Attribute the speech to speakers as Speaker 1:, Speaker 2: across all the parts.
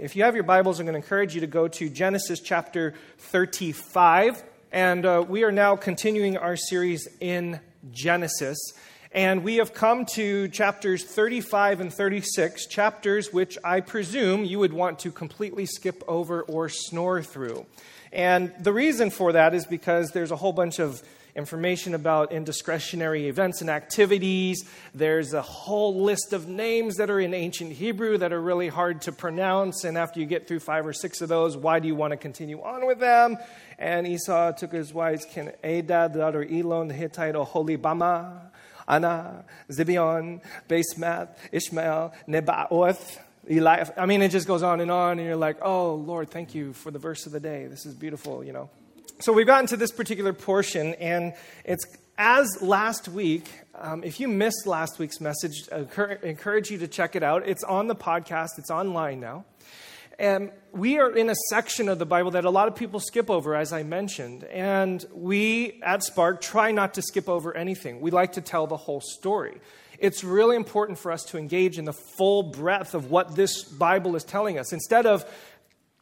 Speaker 1: If you have your Bibles, I'm going to encourage you to go to Genesis chapter 35. And uh, we are now continuing our series in Genesis. And we have come to chapters 35 and 36, chapters which I presume you would want to completely skip over or snore through. And the reason for that is because there's a whole bunch of information about indiscretionary events and activities. There's a whole list of names that are in ancient Hebrew that are really hard to pronounce. And after you get through five or six of those, why do you want to continue on with them? And Esau took his wives, Kenadah, the daughter Elon, the Hittite, Oholibamah, Anah, Zibeon, Basemath, Ishmael, Nebaioth. Eli, I mean, it just goes on and on, and you're like, oh, Lord, thank you for the verse of the day. This is beautiful, you know. So we've gotten to this particular portion, and it's as last week. Um, if you missed last week's message, I encourage you to check it out. It's on the podcast, it's online now. And we are in a section of the Bible that a lot of people skip over, as I mentioned. And we at Spark try not to skip over anything. We like to tell the whole story. It's really important for us to engage in the full breadth of what this Bible is telling us. Instead of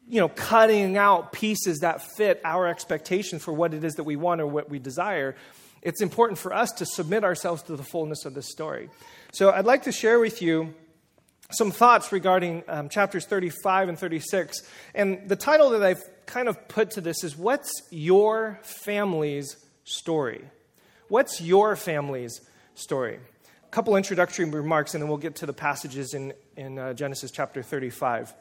Speaker 1: you know, cutting out pieces that fit our expectations for what it is that we want or what we desire, it's important for us to submit ourselves to the fullness of this story. So I'd like to share with you some thoughts regarding um, chapters 35 and 36. And the title that I've kind of put to this is What's Your Family's Story? What's your family's story? A couple introductory remarks, and then we'll get to the passages in, in uh, Genesis chapter 35.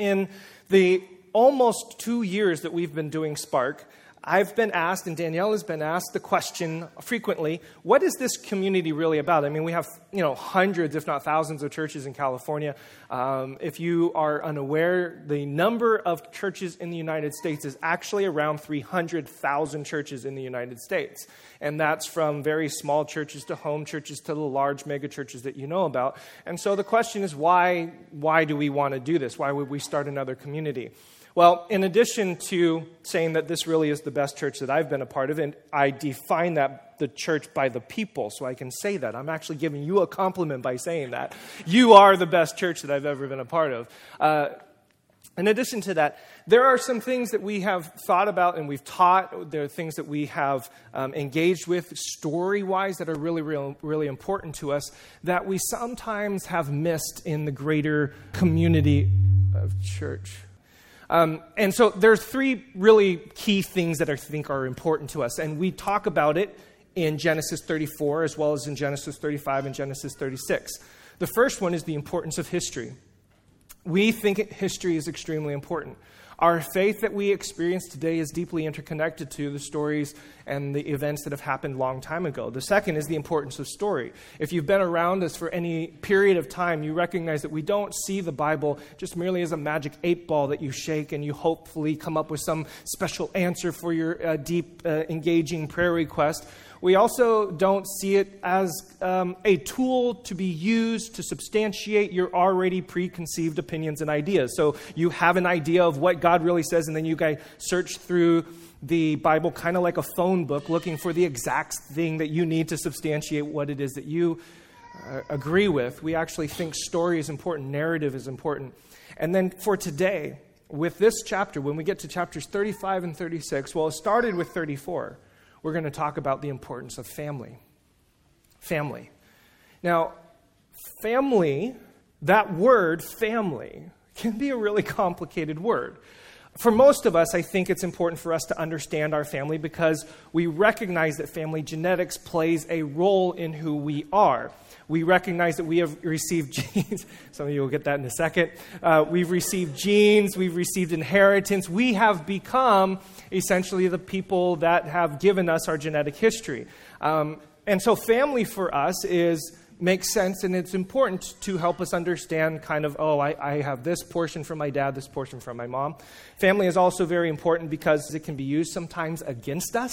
Speaker 1: In the almost two years that we've been doing Spark, I've been asked, and Danielle has been asked the question frequently what is this community really about? I mean, we have you know, hundreds, if not thousands, of churches in California. Um, if you are unaware, the number of churches in the United States is actually around 300,000 churches in the United States. And that's from very small churches to home churches to the large mega churches that you know about. And so the question is why, why do we want to do this? Why would we start another community? Well, in addition to saying that this really is the best church that I've been a part of, and I define that the church by the people, so I can say that. I'm actually giving you a compliment by saying that. You are the best church that I've ever been a part of. Uh, in addition to that, there are some things that we have thought about and we've taught. There are things that we have um, engaged with story wise that are really, really, really important to us that we sometimes have missed in the greater community of church. Um, and so there's three really key things that I think are important to us. And we talk about it in Genesis 34 as well as in Genesis 35 and Genesis 36. The first one is the importance of history. We think history is extremely important. Our faith that we experience today is deeply interconnected to the stories and the events that have happened long time ago. The second is the importance of story. If you've been around us for any period of time, you recognize that we don't see the Bible just merely as a magic eight ball that you shake and you hopefully come up with some special answer for your uh, deep, uh, engaging prayer request. We also don't see it as um, a tool to be used to substantiate your already preconceived opinions and ideas. So you have an idea of what God really says, and then you guys search through the Bible kind of like a phone book looking for the exact thing that you need to substantiate what it is that you uh, agree with. We actually think story is important, narrative is important. And then for today, with this chapter, when we get to chapters 35 and 36, well, it started with 34 we're going to talk about the importance of family. Family. Now, family, that word, family, can be a really complicated word. For most of us, I think it's important for us to understand our family because we recognize that family genetics plays a role in who we are. We recognize that we have received genes. Some of you will get that in a second. Uh, we've received genes, we've received inheritance. We have become essentially the people that have given us our genetic history. Um, and so, family for us is makes sense and it's important to help us understand kind of oh I, I, have this portion from my dad this portion from my mom family is also very important because it can be used sometimes against us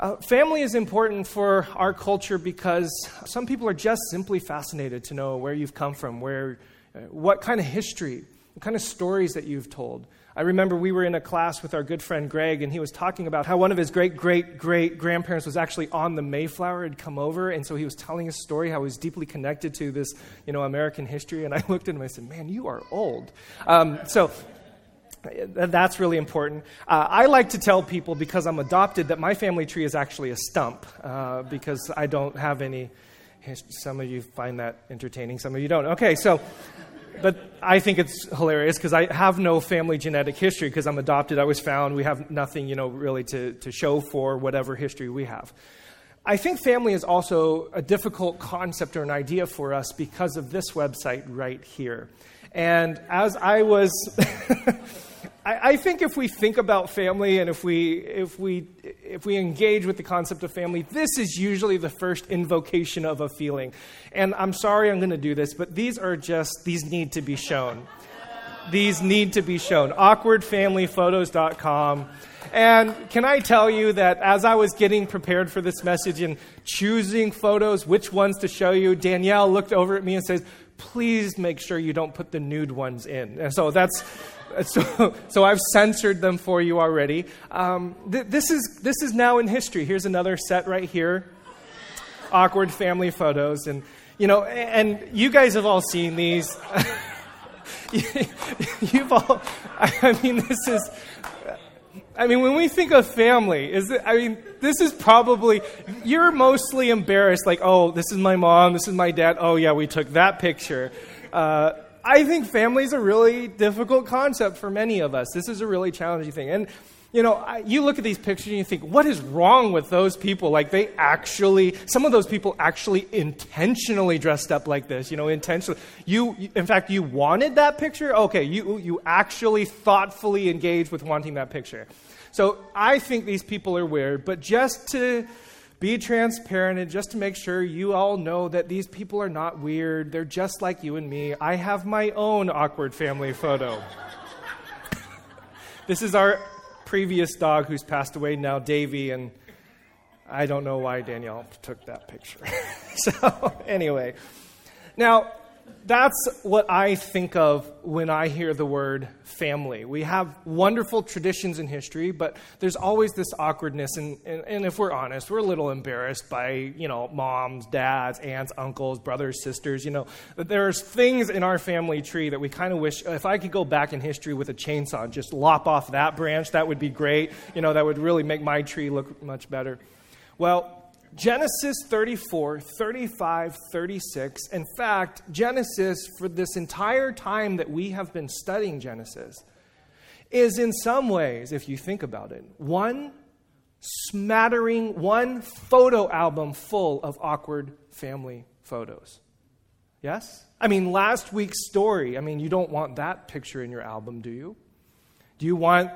Speaker 1: uh, family is important for our culture because some people are just simply fascinated to know where you've come from where uh, what kind of history what kind of stories that you've told. I remember we were in a class with our good friend Greg, and he was talking about how one of his great great great grandparents was actually on the Mayflower, had come over, and so he was telling his story how he was deeply connected to this, you know, American history. And I looked at him I said, "Man, you are old." Um, so that's really important. Uh, I like to tell people because I'm adopted that my family tree is actually a stump uh, because I don't have any. Some of you find that entertaining, some of you don't. Okay, so but I think it's hilarious because I have no family genetic history because I'm adopted. I was found. We have nothing, you know, really to, to show for whatever history we have. I think family is also a difficult concept or an idea for us because of this website right here. And as I was I, I, think if we think about family and if we, if, we, if we engage with the concept of family, this is usually the first invocation of a feeling. And I'm sorry I'm going to do this, but these are just, these need to be shown. These need to be shown. Awkwardfamilyphotos.com. And can I tell you that as I was getting prepared for this message and choosing photos, which ones to show you, Danielle looked over at me and says, please make sure you don't put the nude ones in. And so that's so, so I've censored them for you already. Um, th- this, is, this is now in history. Here's another set right here awkward family photos. And, you know, and you guys have all seen these. You've all, I mean, this is, I mean, when we think of family, is it, I mean, this is probably, you're mostly embarrassed, like, oh, this is my mom, this is my dad, oh, yeah, we took that picture. Uh, I think family is a really difficult concept for many of us. This is a really challenging thing. And, you know, I, you look at these pictures and you think, what is wrong with those people? Like, they actually, some of those people actually intentionally dressed up like this, you know, intentionally. You, in fact, you wanted that picture? Okay, you, you actually thoughtfully engaged with wanting that picture. So I think these people are weird, but just to be transparent and just to make sure you all know that these people are not weird. They're just like you and me. I have my own awkward family photo. this is our previous dog who's passed away now, Davy, and I don't know why Danielle took that picture. so, anyway. Now, that's what I think of when I hear the word family. We have wonderful traditions in history, but there's always this awkwardness. And, and, and, if we're honest, we're a little embarrassed by, you know, moms, dads, aunts, uncles, brothers, sisters. You know, there's things in our family tree that we kind of wish, if I could go back in history with a chainsaw and just lop off that branch, that would be great. You know, that would really make my tree look much better. Well, Genesis 34, 35, 36. In fact, Genesis, for this entire time that we have been studying Genesis, is in some ways, if you think about it, one smattering, one photo album full of awkward family photos. Yes? I mean, last week's story, I mean, you don't want that picture in your album, do you? Do you want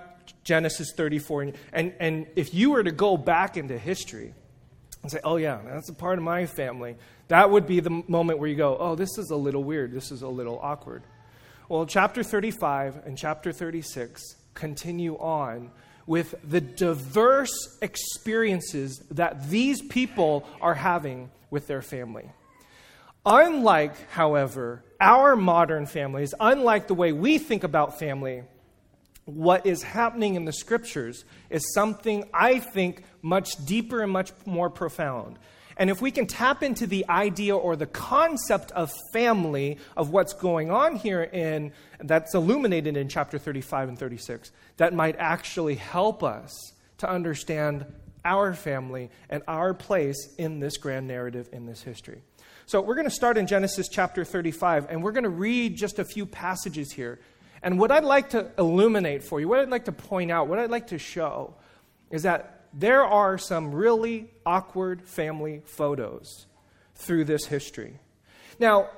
Speaker 1: Genesis 34? And, and if you were to go back into history, and say, oh, yeah, that's a part of my family, that would be the moment where you go, oh, this is a little weird. This is a little awkward. Well, chapter 35 and chapter 36 continue on with the diverse experiences that these people are having with their family. Unlike, however, our modern families, unlike the way we think about family, what is happening in the scriptures is something I think much deeper and much more profound. And if we can tap into the idea or the concept of family, of what's going on here in that's illuminated in chapter 35 and 36, that might actually help us to understand our family and our place in this grand narrative in this history. So we're going to start in Genesis chapter 35, and we're going to read just a few passages here and what I'd like to illuminate for you, what I'd like to point out, what I'd like to show is that there are some really awkward family photos through this history. Now,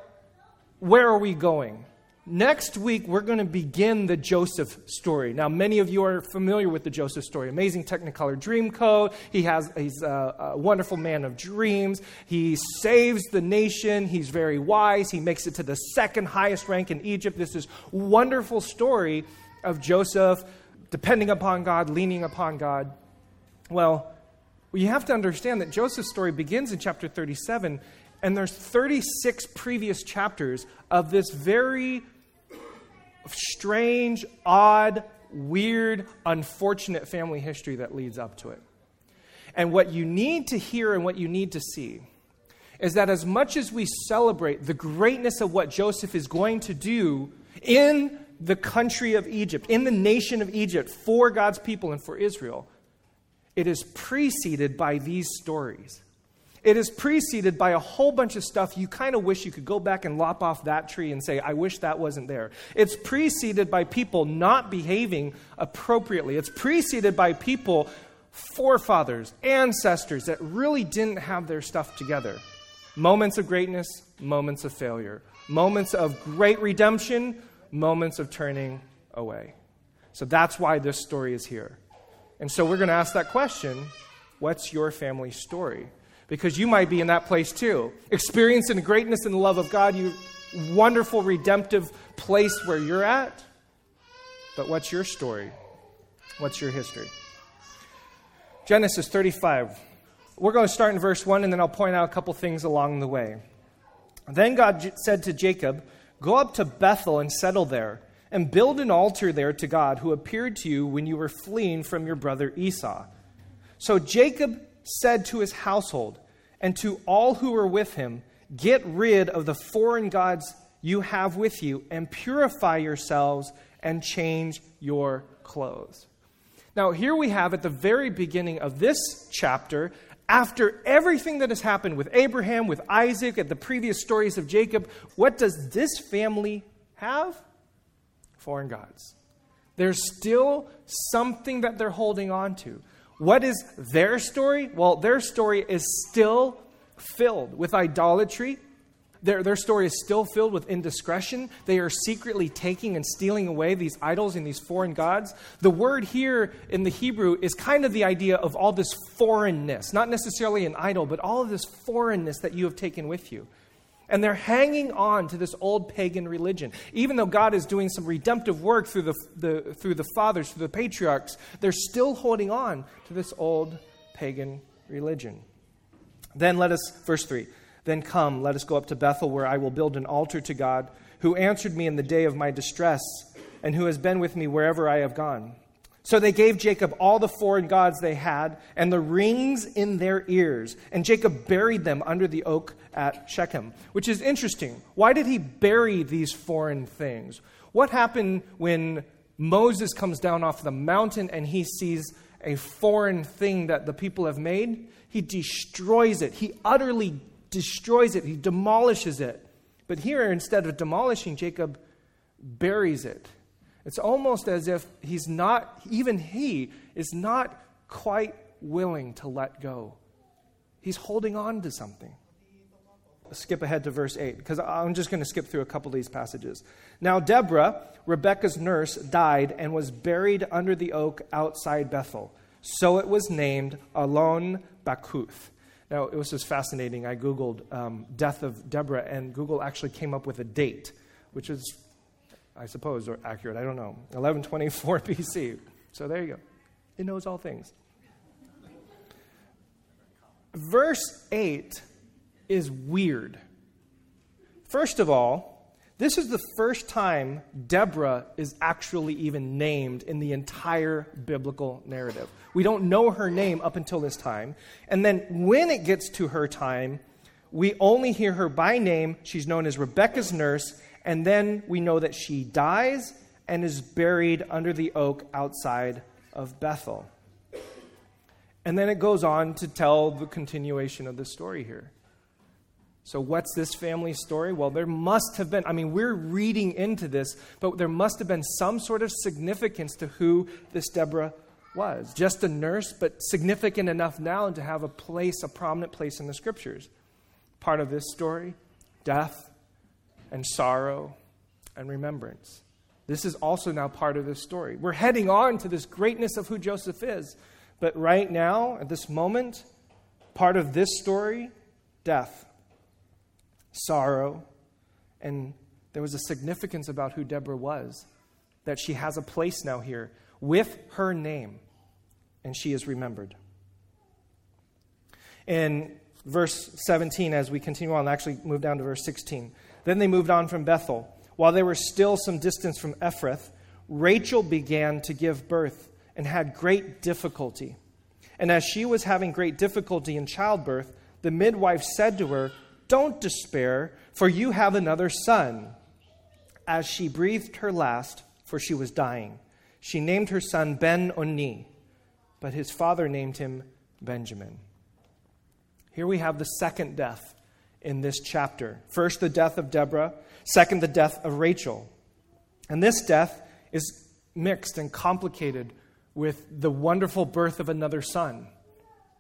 Speaker 1: where are we going? Next week, we're going to begin the Joseph story. Now, many of you are familiar with the Joseph story. Amazing Technicolor Dreamcoat. He has, he's a, a, wonderful man of dreams. He saves the nation. He's very wise. He makes it to the second highest rank in Egypt. This is wonderful story of Joseph depending upon God, leaning upon God. Well, you have to understand that Joseph's story begins in chapter 37, and there's 36 previous chapters of this very strange, odd, weird, unfortunate family history that leads up to it. And what you need to hear and what you need to see is that as much as we celebrate the greatness of what Joseph is going to do in the country of Egypt, in the nation of Egypt, for God's people and for Israel, it is preceded by these stories. It is preceded by a whole bunch of stuff you kind of wish you could go back and lop off that tree and say, I wish that wasn't there. It's preceded by people not behaving appropriately. It's preceded by people, forefathers, ancestors that really didn't have their stuff together. Moments of greatness, moments of failure. Moments of great redemption, moments of turning away. So that's why this story is here. And so we're going to ask that question what's your family story? Because you might be in that place too. Experiencing the greatness and the love of God, you wonderful redemptive place where you're at. But what's your story? What's your history? Genesis 35. We're going to start in verse 1, and then I'll point out a couple things along the way. Then God said to Jacob, Go up to Bethel and settle there, and build an altar there to God who appeared to you when you were fleeing from your brother Esau. So Jacob said to his household and to all who were with him, Get rid of the foreign gods you have with you, and purify yourselves and change your clothes. Now, here we have at the very beginning of this chapter, after everything that has happened with Abraham, with Isaac, at the previous stories of Jacob, what does this family have? Foreign gods. There's still something that they're holding on to. What is their story? Well, their story is still filled with idolatry. Their, their story is still filled with indiscretion. They are secretly taking and stealing away these idols and these foreign gods. The word here in the Hebrew is kind of the idea of all this foreignness, not necessarily an idol, but all of this foreignness that you have taken with you. And they're hanging on to this old pagan religion. Even though God is doing some redemptive work through the, the, through the fathers, through the patriarchs, they're still holding on to this old pagan religion. Then let us, verse 3, then come, let us go up to Bethel, where I will build an altar to God, who answered me in the day of my distress, and who has been with me wherever I have gone. So they gave Jacob all the foreign gods they had and the rings in their ears. And Jacob buried them under the oak at Shechem, which is interesting. Why did he bury these foreign things? What happened when Moses comes down off the mountain and he sees a foreign thing that the people have made? He destroys it, he utterly destroys it, he demolishes it. But here, instead of demolishing, Jacob buries it. It's almost as if he's not, even he is not quite willing to let go. He's holding on to something. Skip ahead to verse 8 because I'm just going to skip through a couple of these passages. Now, Deborah, Rebekah's nurse, died and was buried under the oak outside Bethel. So it was named Alon Bachuth. Now, it was just fascinating. I Googled um, death of Deborah, and Google actually came up with a date, which is I suppose, or accurate. I don't know. 1124 BC. So there you go. It knows all things. Verse 8 is weird. First of all, this is the first time Deborah is actually even named in the entire biblical narrative. We don't know her name up until this time. And then when it gets to her time, we only hear her by name. She's known as Rebekah's nurse, and then we know that she dies and is buried under the oak outside of Bethel. And then it goes on to tell the continuation of the story here. So, what's this family story? Well, there must have been, I mean, we're reading into this, but there must have been some sort of significance to who this Deborah was. Just a nurse, but significant enough now to have a place, a prominent place in the scriptures. Part of this story death, and sorrow and remembrance. This is also now part of this story. We're heading on to this greatness of who Joseph is. But right now, at this moment, part of this story, death, sorrow, and there was a significance about who Deborah was, that she has a place now here with her name, and she is remembered. In verse 17, as we continue on, actually move down to verse 16. Then they moved on from Bethel. while they were still some distance from Ephrath, Rachel began to give birth and had great difficulty. And as she was having great difficulty in childbirth, the midwife said to her, Don't despair, for you have another son. As she breathed her last, for she was dying, she named her son Ben Oni, but his father named him Benjamin. Here we have the second death in this chapter. First, the death of Deborah, second, the death of Rachel. And this death is mixed and complicated with the wonderful birth of another son.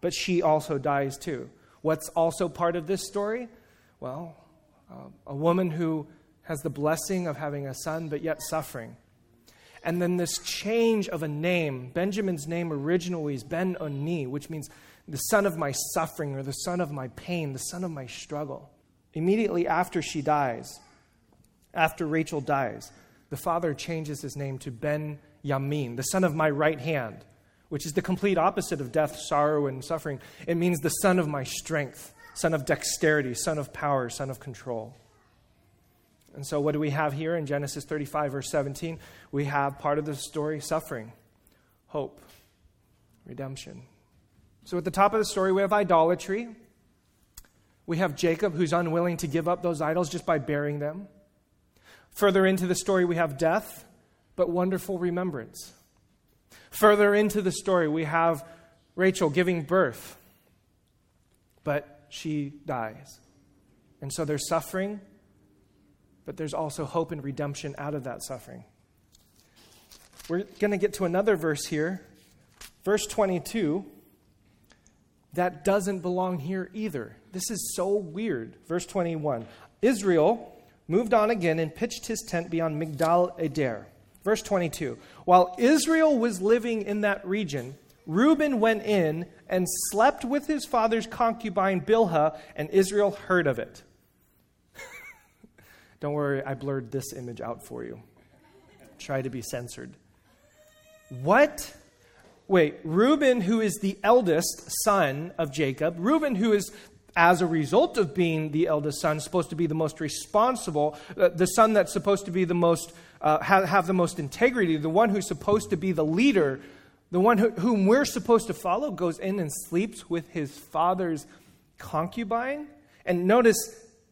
Speaker 1: But she also dies too. What's also part of this story? Well, uh, a woman who has the blessing of having a son, but yet suffering. And then this change of a name. Benjamin's name originally is Ben Oni, which means the son of my suffering or the son of my pain, the son of my struggle. Immediately after she dies, after Rachel dies, the father changes his name to Ben Yamin, the son of my right hand, which is the complete opposite of death, sorrow, and suffering. It means the son of my strength, son of dexterity, son of power, son of control. And so, what do we have here in Genesis 35, verse 17? We have part of the story suffering, hope, redemption. So at the top of the story, we have idolatry. We have Jacob, who's unwilling to give up those idols just by burying them. Further into the story, we have death, but wonderful remembrance. Further into the story, we have Rachel giving birth, but she dies. And so there's suffering, but there's also hope and redemption out of that suffering. We're going to get to another verse here, verse 22 that doesn't belong here either. This is so weird. Verse 21 Israel moved on again and pitched his tent beyond Migdal Eder. Verse 22 While Israel was living in that region, Reuben went in and slept with his father's concubine Bilhah, and Israel heard of it. Don't worry, I blurred this image out for you. Try to be censored. What? Wait, Reuben, who is the eldest son of Jacob, Reuben, who is as a result of being the eldest son, supposed to be the most responsible, uh, the son that's supposed to be the most, uh, have, have, the most integrity, the one who's supposed to be the leader, the one who, whom we're supposed to follow, goes in and sleeps with his father's concubine. And notice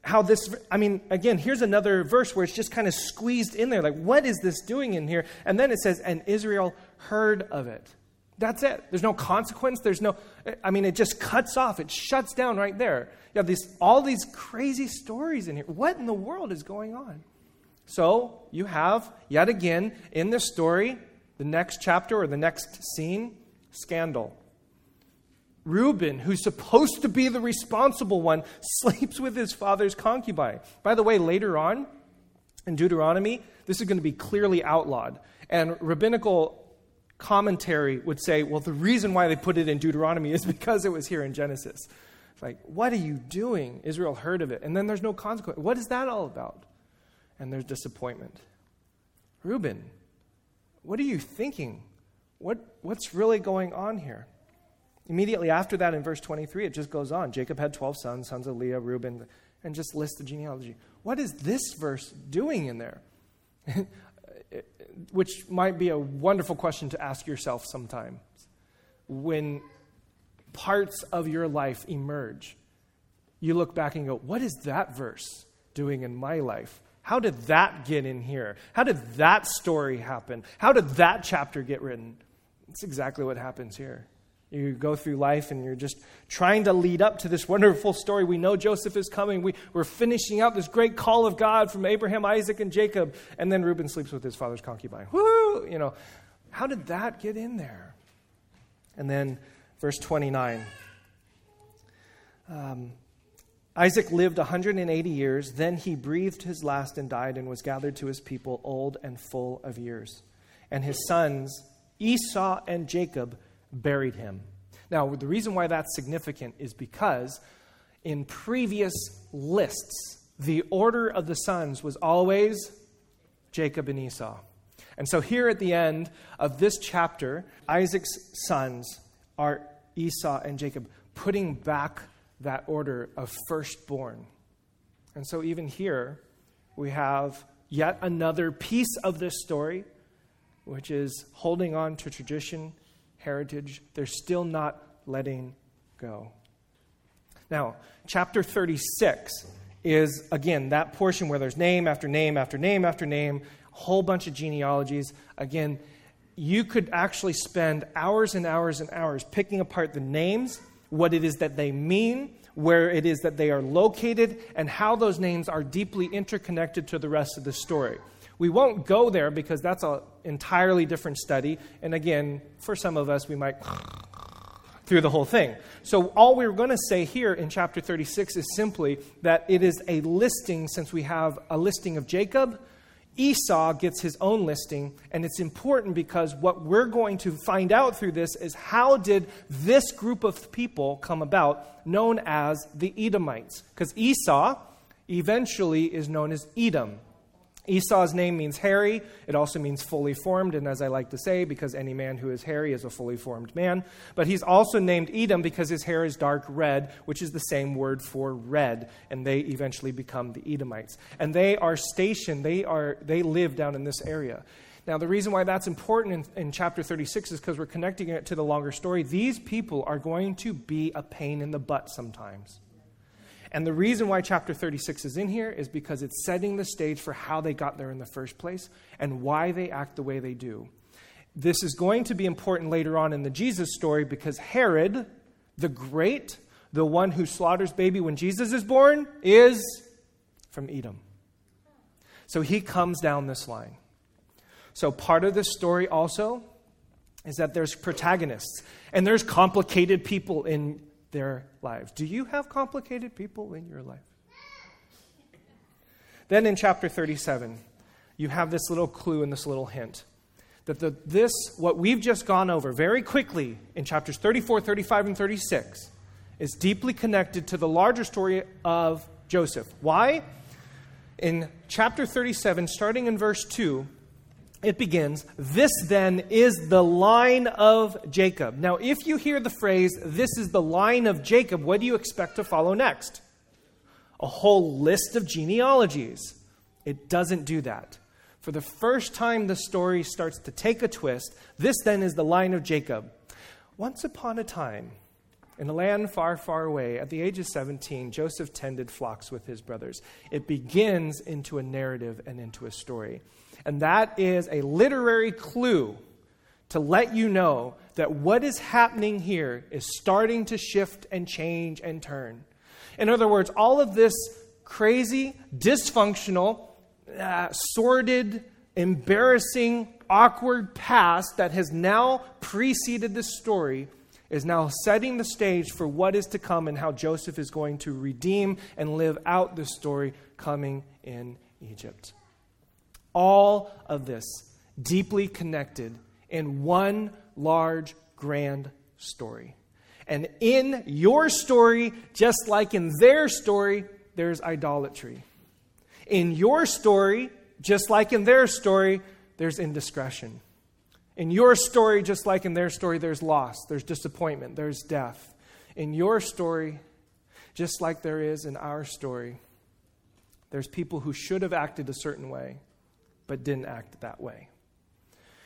Speaker 1: how this, I mean, again, here's another verse where it's just kind of squeezed in there. Like, what is this doing in here? And then it says, and Israel heard of it. That's it. There's no consequence. There's no, I mean, it just cuts off. It shuts down right there. You have these, all these crazy stories in here. What in the world is going on? So you have, yet again, in this story, the next chapter or the next scene, scandal. Reuben, who's supposed to be the responsible one, sleeps with his father's concubine. By the way, later on in Deuteronomy, this is going to be clearly outlawed. And rabbinical commentary would say, well, the reason why they put it in Deuteronomy is because it was here in Genesis. It's like, what are you doing? Israel heard of it. And then there's no consequence. What is that all about? And there's disappointment. Reuben, what are you thinking? What, what's really going on here? Immediately after that, in verse 23, it just goes on. Jacob had 12 sons, sons of Leah, Reuben, and just lists the genealogy. What is this verse doing in there? which might be a wonderful question to ask yourself sometimes when parts of your life emerge. You look back and go, What is that verse doing in my life? How did that get in here? How did that story happen? How did that chapter get written? It's exactly what happens here. You go through life and you're just trying to lead up to this wonderful story. We know Joseph is coming. We, we're finishing out this great call of God from Abraham, Isaac, and Jacob. And then Reuben sleeps with his father's concubine. Woo! You know, how did that get in there? And then verse 29. Um, Isaac lived 180 years. Then he breathed his last and died and was gathered to his people, old and full of years. And his sons, Esau and Jacob, buried him. Now, the reason why that's significant is because in previous lists, the order of the sons was always Jacob and Esau. And so here at the end of this chapter, Isaac's sons are Esau and Jacob, putting back that order of firstborn. And so even here, we have yet another piece of this story, which is holding on to tradition, heritage. They're still not letting go. Now, chapter 36 is, again, that portion where there's name after name after name after name, a whole bunch of genealogies. Again, you could actually spend hours and hours and hours picking apart the names, what it is that they mean, where it is that they are located, and how those names are deeply interconnected to the rest of the story. We won't go there because that's an entirely different study. And again, for some of us, we might through the whole thing. So, all we're going to say here in chapter 36 is simply that it is a listing, since we have a listing of Jacob. Esau gets his own listing, and it's important because what we're going to find out through this is how did this group of people come about, known as the Edomites? Because Esau eventually is known as Edom. Esau's name means hairy. It also means fully formed, and as I like to say, because any man who is hairy is a fully formed man. But he's also named Edom because his hair is dark red, which is the same word for red, and they eventually become the Edomites. And they are stationed, they, are, they live down in this area. Now, the reason why that's important in, in chapter 36 is because we're connecting it to the longer story. These people are going to be a pain in the butt sometimes. And the reason why chapter 36 is in here is because it's setting the stage for how they got there in the first place and why they act the way they do. This is going to be important later on in the Jesus story because Herod, the great, the one who slaughters baby when Jesus is born, is from Edom. So he comes down this line. So part of this story also is that there's protagonists and there's complicated people in their lives. Do you have complicated people in your life? Then in chapter 37, you have this little clue and this little hint that the, this, what we've just gone over very quickly in chapters 34, 35, and 36, is deeply connected to the larger story of Joseph. Why? In chapter 37, starting in verse 2, it begins, This then is the line of Jacob. Now, if you hear the phrase, This is the line of Jacob, what do you expect to follow next? A whole list of genealogies. It doesn't do that. For the first time, the story starts to take a twist. This then is the line of Jacob. Once upon a time, in a land far, far away, at the age of 17, Joseph tended flocks with his brothers. It begins into a narrative and into a story. And that is a literary clue to let you know that what is happening here is starting to shift and change and turn. In other words, all of this crazy, dysfunctional, uh, sordid, embarrassing, awkward past that has now preceded this story is now setting the stage for what is to come and how Joseph is going to redeem and live out the story coming in Egypt. All of this deeply connected in one large, grand story. And in your story, just like in their story, there's idolatry. In your story, just like in their story, there's indiscretion. In your story, just like in their story, there's loss, there's disappointment, there's death. In your story, just like there is in our story, there's people who should have acted a certain way, but didn't act that way.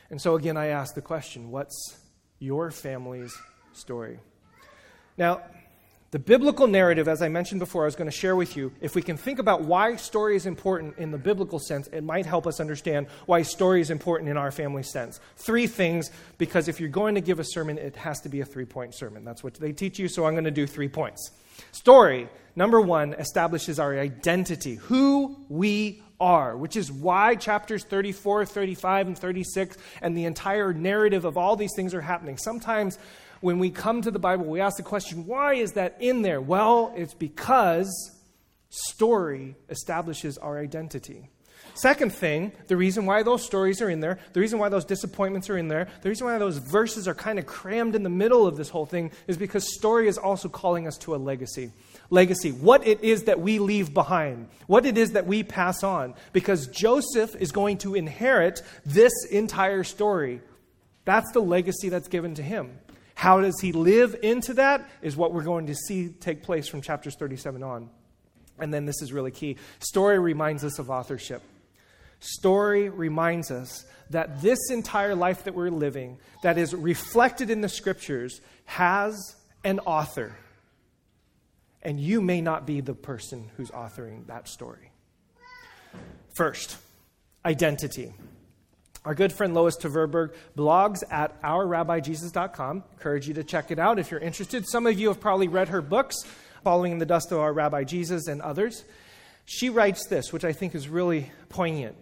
Speaker 1: And so, again, I ask the question what's your family's story? Now, the biblical narrative, as I mentioned before, I was going to share with you, if we can think about why story is important in the biblical sense, it might help us understand why story is important in our family sense. Three things, because if you're going to give a sermon, it has to be a three point sermon. That's what they teach you, so I'm going to do three points. Story, number one, establishes our identity, who we are, which is why chapters 34, 35, and 36 and the entire narrative of all these things are happening. Sometimes when we come to the Bible, we ask the question, why is that in there? Well, it's because story establishes our identity. Second thing, the reason why those stories are in there, the reason why those disappointments are in there, the reason why those verses are kind of crammed in the middle of this whole thing is because story is also calling us to a legacy legacy, what it is that we leave behind, what it is that we pass on. Because Joseph is going to inherit this entire story. That's the legacy that's given to him. How does he live into that is what we're going to see take place from chapters 37 on. And then this is really key. Story reminds us of authorship. Story reminds us that this entire life that we're living, that is reflected in the scriptures, has an author. And you may not be the person who's authoring that story. First, identity. Our good friend Lois Tverberg blogs at ourrabbijesus.com. Encourage you to check it out if you're interested. Some of you have probably read her books, Following in the Dust of Our Rabbi Jesus and others. She writes this, which I think is really poignant.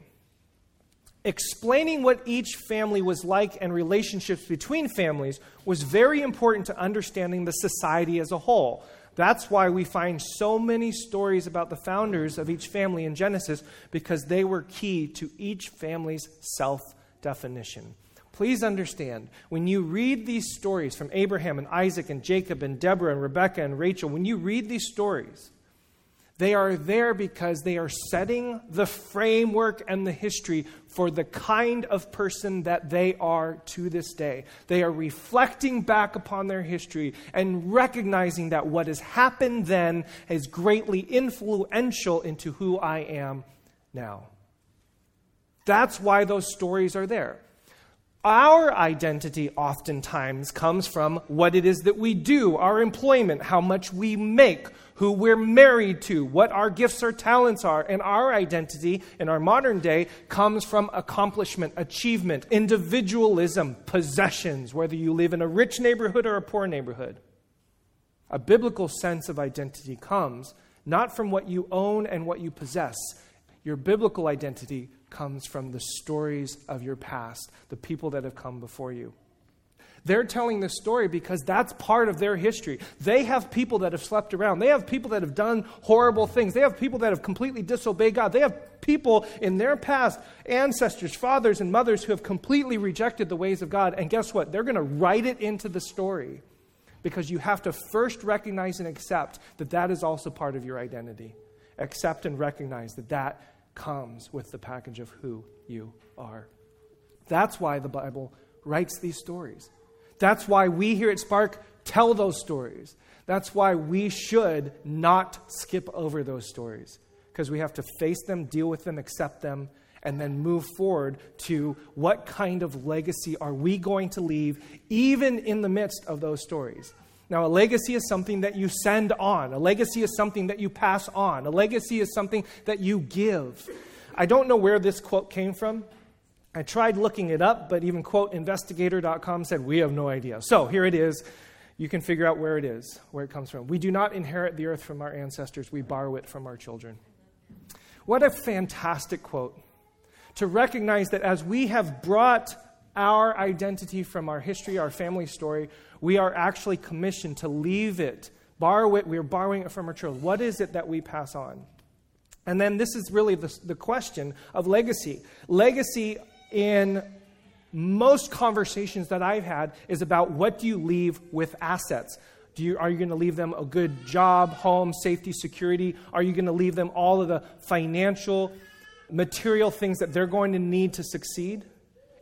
Speaker 1: Explaining what each family was like and relationships between families was very important to understanding the society as a whole. That's why we find so many stories about the founders of each family in Genesis, because they were key to each family's self definition. Please understand, when you read these stories from Abraham and Isaac and Jacob and Deborah and Rebekah and Rachel, when you read these stories, they are there because they are setting the framework and the history for the kind of person that they are to this day. They are reflecting back upon their history and recognizing that what has happened then is greatly influential into who I am now. That's why those stories are there. Our identity oftentimes comes from what it is that we do, our employment, how much we make, who we're married to, what our gifts or talents are. And our identity in our modern day comes from accomplishment, achievement, individualism, possessions, whether you live in a rich neighborhood or a poor neighborhood. A biblical sense of identity comes not from what you own and what you possess. Your biblical identity comes from the stories of your past, the people that have come before you. They're telling this story because that's part of their history. They have people that have slept around. They have people that have done horrible things. They have people that have completely disobeyed God. They have people in their past, ancestors, fathers, and mothers who have completely rejected the ways of God. And guess what? They're going to write it into the story because you have to first recognize and accept that that is also part of your identity. Accept and recognize that that comes with the package of who you are. That's why the Bible writes these stories. That's why we here at Spark tell those stories. That's why we should not skip over those stories because we have to face them, deal with them, accept them, and then move forward to what kind of legacy are we going to leave even in the midst of those stories. Now, a legacy is something that you send on. A legacy is something that you pass on. A legacy is something that you give. I don't know where this quote came from. I tried looking it up, but even quote investigator.com said we have no idea. So here it is. You can figure out where it is, where it comes from. We do not inherit the earth from our ancestors, we borrow it from our children. What a fantastic quote. To recognize that as we have brought our identity from our history, our family story, we are actually commissioned to leave it, borrow it. We're borrowing it from our children. What is it that we pass on? And then this is really the, the question of legacy. Legacy in most conversations that I've had is about what do you leave with assets? Do you, are you going to leave them a good job, home, safety, security? Are you going to leave them all of the financial, material things that they're going to need to succeed?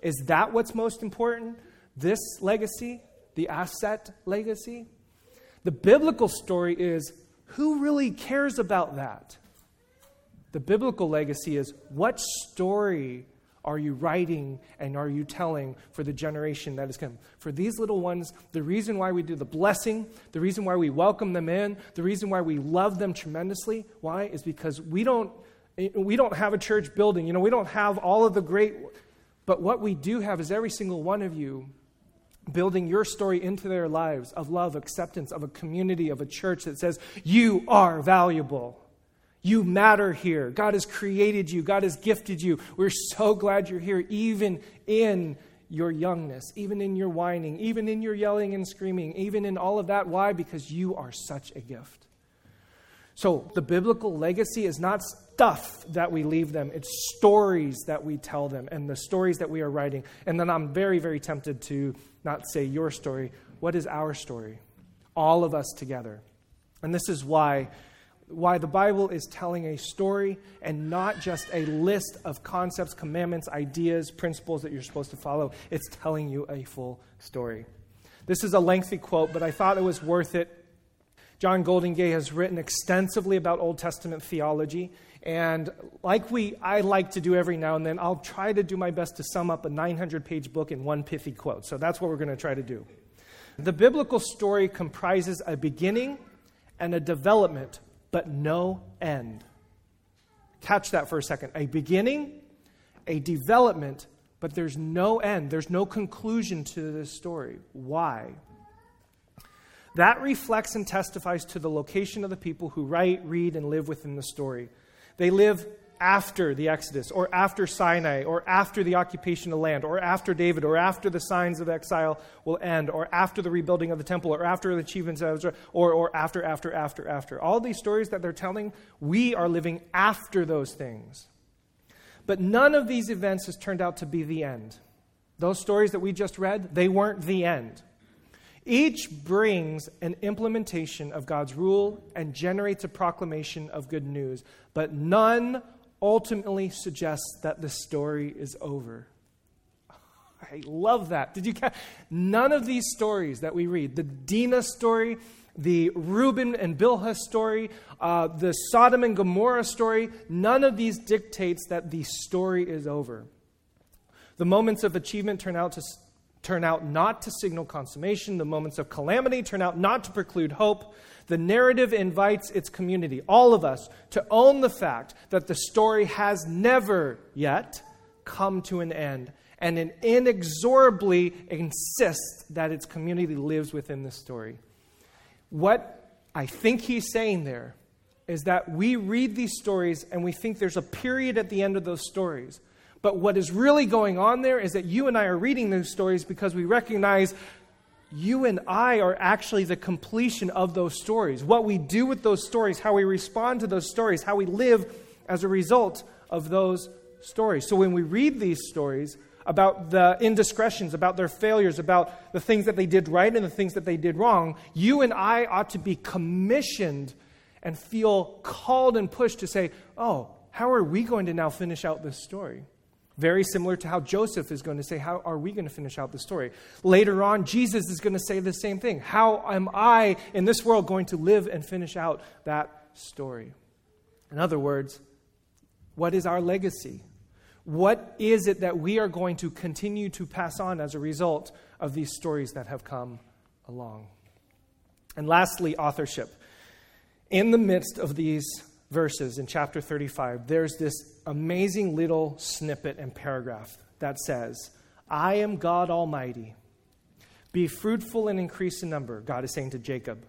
Speaker 1: Is that what's most important? This legacy? The asset legacy? The biblical story is who really cares about that? The biblical legacy is what story are you writing and are you telling for the generation that is coming? For these little ones, the reason why we do the blessing, the reason why we welcome them in, the reason why we love them tremendously, why? Is because we don't we don't have a church building. You know, we don't have all of the great but what we do have is every single one of you building your story into their lives of love, acceptance, of a community, of a church that says, You are valuable. You matter here. God has created you. God has gifted you. We're so glad you're here, even in your youngness, even in your whining, even in your yelling and screaming, even in all of that. Why? Because you are such a gift. So, the biblical legacy is not stuff that we leave them, it's stories that we tell them and the stories that we are writing. And then I'm very, very tempted to not say your story. What is our story? All of us together. And this is why why the Bible is telling a story and not just a list of concepts, commandments, ideas, principles that you're supposed to follow. It's telling you a full story. This is a lengthy quote, but I thought it was worth it John Goldingay has written extensively about Old Testament theology. And like we, I like to do every now and then, I'll try to do my best to sum up a 900 page book in one pithy quote. So that's what we're going to try to do. The biblical story comprises a beginning and a development, but no end. Catch that for a second. A beginning, a development, but there's no end. There's no conclusion to this story. Why? That reflects and testifies to the location of the people who write, read, and live within the story. They live after the Exodus, or after Sinai, or after the occupation of land, or after David, or after the signs of exile will end, or after the rebuilding of the temple, or after the achievements of Israel, or, or after, after, after, after. All these stories that they're telling, we are living after those things. But none of these events has turned out to be the end. Those stories that we just read, they weren't the end. Each brings an implementation of God's rule and generates a proclamation of good news, but none ultimately suggests that the story is over. I love that. Did you catch? None of these stories that we read, the Dinah story, the Reuben and Bilhah story, uh, the Sodom and Gomorrah story, none of these dictates that the story is over. The moments of achievement turn out to turn out not to signal consummation. The moments of calamity turn out not to preclude hope. The narrative invites its community, all of us, to own the fact that the story has never yet come to an end and it inexorably insists that its community lives within the story. What I think he's saying there is that we read these stories and we think there's a period at the end of those stories. But what is really going on there is that you and I are reading those stories because we recognize you and I are actually the completion of those stories. What we do with those stories, how we respond to those stories, how we live as a result of those stories. So when we read these stories about the indiscretions, about their failures, about the things that they did right and the things that they did wrong, you and I ought to be commissioned and feel called and pushed to say, oh, how are we going to now finish out this story? Very similar to how Joseph is going to say, How are we going to finish out the story? Later on, Jesus is going to say the same thing. How am I in this world going to live and finish out that story? In other words, what is our legacy? What is it that we are going to continue to pass on as a result of these stories that have come along? And lastly, authorship. In the midst of these verses in chapter 35, there's this amazing little snippet and paragraph that says, I am God Almighty. Be fruitful and increase in number, God is saying to Jacob.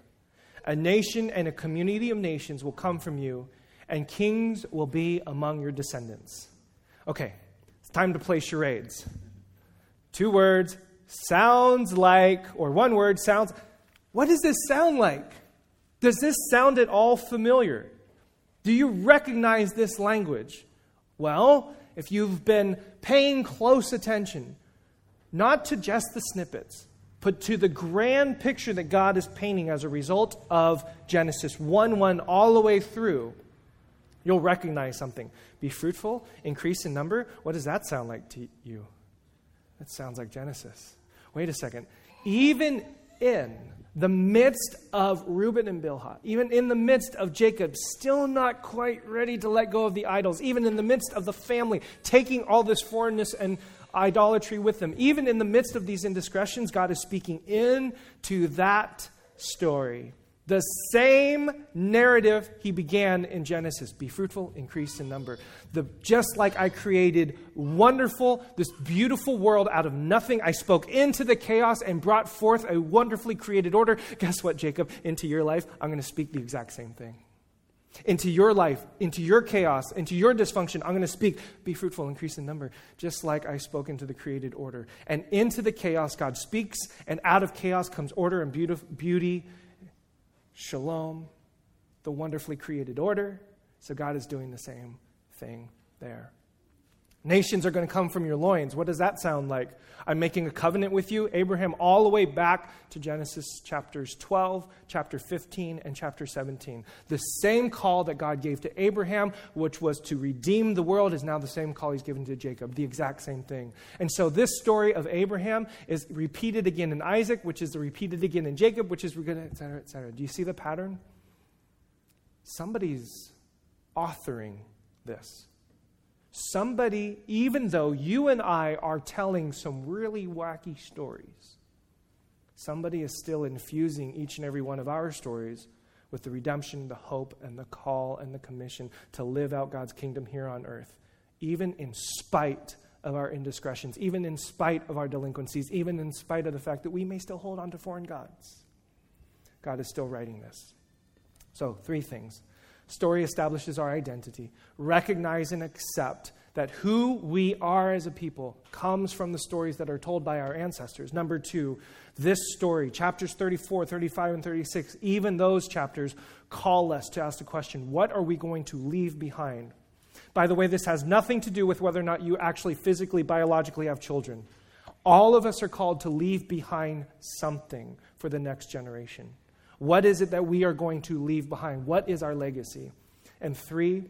Speaker 1: A nation and a community of nations will come from you, and kings will be among your descendants. Okay, it's time to play charades. Two words, sounds like, or one word, sounds. What does this sound like? Does this sound at all familiar? Do you recognize this language? Well, if you've been paying close attention, not to just the snippets, but to the grand picture that God is painting as a result of Genesis 1 1 all the way through, you'll recognize something. Be fruitful, increase in number. What does that sound like to you? That sounds like Genesis. Wait a second. Even in the midst of Reuben and Bilhah, even in the midst of Jacob, still not quite ready to let go of the idols, even in the midst of the family taking all this foreignness and idolatry with them, even in the midst of these indiscretions, God is speaking into that story. The same narrative he began in Genesis be fruitful, increase in number. The, just like I created wonderful, this beautiful world out of nothing, I spoke into the chaos and brought forth a wonderfully created order. Guess what, Jacob? Into your life, I'm going to speak the exact same thing. Into your life, into your chaos, into your dysfunction, I'm going to speak, be fruitful, increase in number, just like I spoke into the created order. And into the chaos, God speaks, and out of chaos comes order and beauty shalom, the wonderfully created order. So God is doing the same thing there. Nations are going to come from your loins. What does that sound like? I'm making a covenant with you, Abraham, all the way back to Genesis chapters 12, chapter 15, and chapter 17. The same call that God gave to Abraham, which was to redeem the world, is now the same call he's given to Jacob, the exact same thing. And so this story of Abraham is repeated again in Isaac, which is repeated again in Jacob, which is, et cetera, et cetera. Do you see the pattern? Somebody's authoring this. Somebody, even though you and I are telling some really wacky stories, somebody is still infusing each and every one of our stories with the redemption, the hope, and the call and the commission to live out God's kingdom here on earth, even in spite of our indiscretions, even in spite of our delinquencies, even in spite of the fact that we may still hold on to foreign gods. God is still writing this. So, three things Story establishes our identity. Recognize and accept that who we are as a people comes from the stories that are told by our ancestors. Number two, this story, chapters 34, 35, and 36, even those chapters call us to ask the question what are we going to leave behind? By the way, this has nothing to do with whether or not you actually physically, biologically have children. All of us are called to leave behind something for the next generation. What is it that we are going to leave behind? What is our legacy? And three,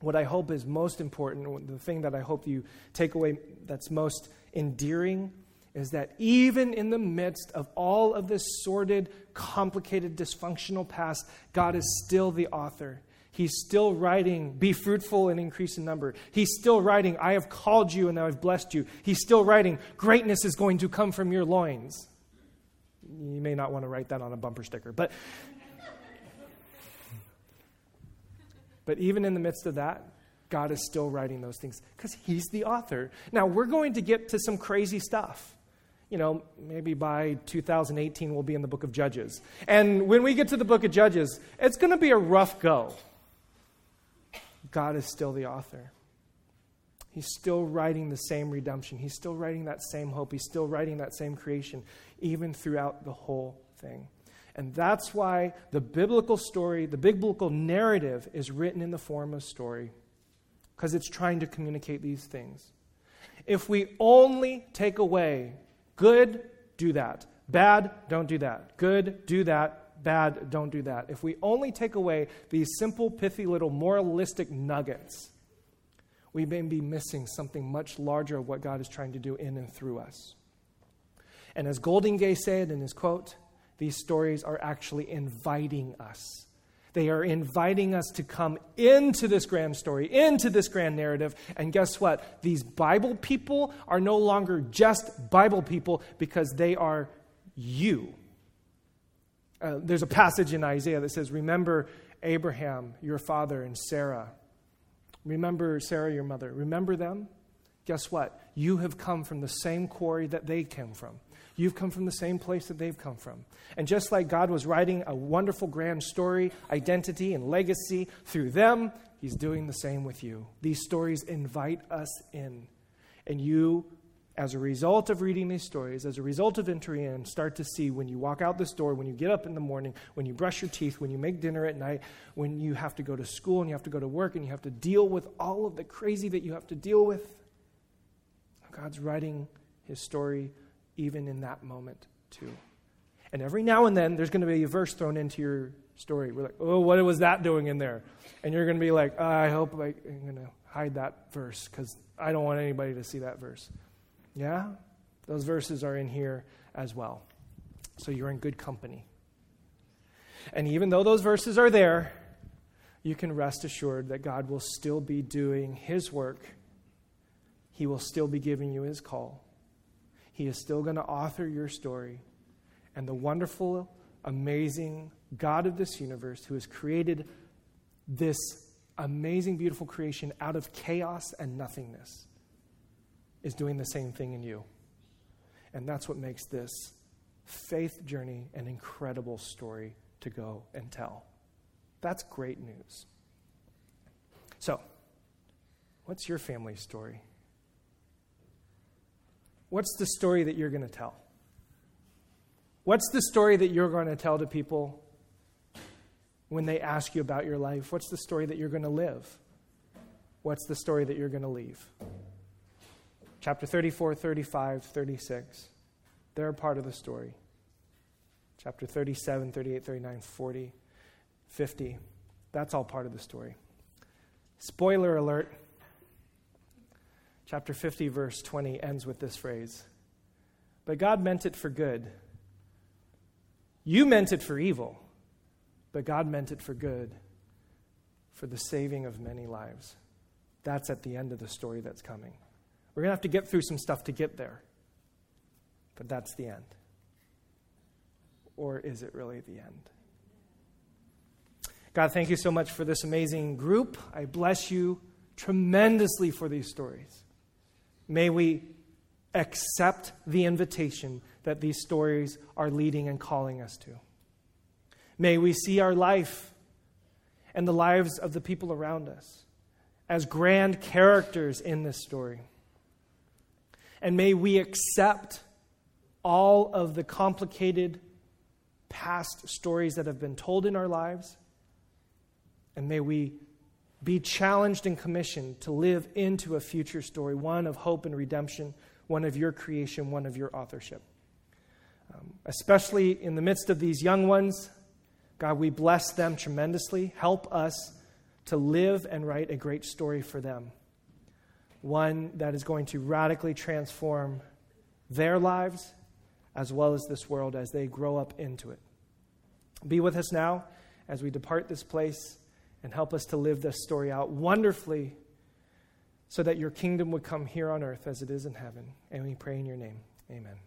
Speaker 1: what I hope is most important, the thing that I hope you take away that's most endearing, is that even in the midst of all of this sordid, complicated, dysfunctional past, God is still the author. He's still writing, be fruitful and increase in number. He's still writing, I have called you and I've blessed you. He's still writing, greatness is going to come from your loins. You may not want to write that on a bumper sticker, but but even in the midst of that, God is still writing those things because He's the author. Now, we're going to get to some crazy stuff. You know, maybe by 2018 we'll be in the book of Judges. And when we get to the book of Judges, it's going to be a rough go. God is still the author. He's still writing the same redemption. He's still writing that same hope. He's still writing that same creation, even throughout the whole thing. And that's why the biblical story, the biblical narrative, is written in the form of story, because it's trying to communicate these things. If we only take away good, do that. Bad, don't do that. Good, do that. Bad, don't do that. If we only take away these simple, pithy little moralistic nuggets, we may be missing something much larger of what God is trying to do in and through us. And as Goldingay said in his quote, these stories are actually inviting us. They are inviting us to come into this grand story, into this grand narrative. And guess what? These Bible people are no longer just Bible people because they are you. Uh, there's a passage in Isaiah that says, Remember Abraham, your father, and Sarah Remember Sarah, your mother. Remember them? Guess what? You have come from the same quarry that they came from. You've come from the same place that they've come from. And just like God was writing a wonderful grand story, identity, and legacy through them, He's doing the same with you. These stories invite us in. And you as a result of reading these stories, as a result of entering in, start to see when you walk out this door, when you get up in the morning, when you brush your teeth, when you make dinner at night, when you have to go to school and you have to go to work and you have to deal with all of the crazy that you have to deal with. God's writing his story even in that moment, too. And every now and then, there's going to be a verse thrown into your story. We're like, oh, what was that doing in there? And you're going to be like, I hope I, I'm going to hide that verse because I don't want anybody to see that verse. Yeah? Those verses are in here as well. So you're in good company. And even though those verses are there, you can rest assured that God will still be doing His work. He will still be giving you His call. He is still going to author your story. And the wonderful, amazing God of this universe who has created this amazing, beautiful creation out of chaos and nothingness is doing the same thing in you. And that's what makes this faith journey an incredible story to go and tell. That's great news. So, what's your family story? What's the story that you're going to tell? What's the story that you're going to tell to people when they ask you about your life? What's the story that you're going to live? What's the story that you're going to leave? Chapter 34, 35, 36, they're a part of the story. Chapter 37, 38, 39, 40, 50, that's all part of the story. Spoiler alert. Chapter 50, verse 20 ends with this phrase But God meant it for good. You meant it for evil, but God meant it for good, for the saving of many lives. That's at the end of the story that's coming. We're going to have to get through some stuff to get there, but that's the end. Or is it really the end? God, thank you so much for this amazing group. I bless you tremendously for these stories. May we accept the invitation that these stories are leading and calling us to. May we see our life and the lives of the people around us as grand characters in this story. And may we accept all of the complicated past stories that have been told in our lives. And may we be challenged and commissioned to live into a future story, one of hope and redemption, one of your creation, one of your authorship. Um, especially in the midst of these young ones, God, we bless them tremendously. Help us to live and write a great story for them, one that is going to radically transform their lives as well as this world as they grow up into it. Be with us now as we depart this place and help us to live this story out wonderfully so that your kingdom would come here on earth as it is in heaven. And we pray in your name. Amen.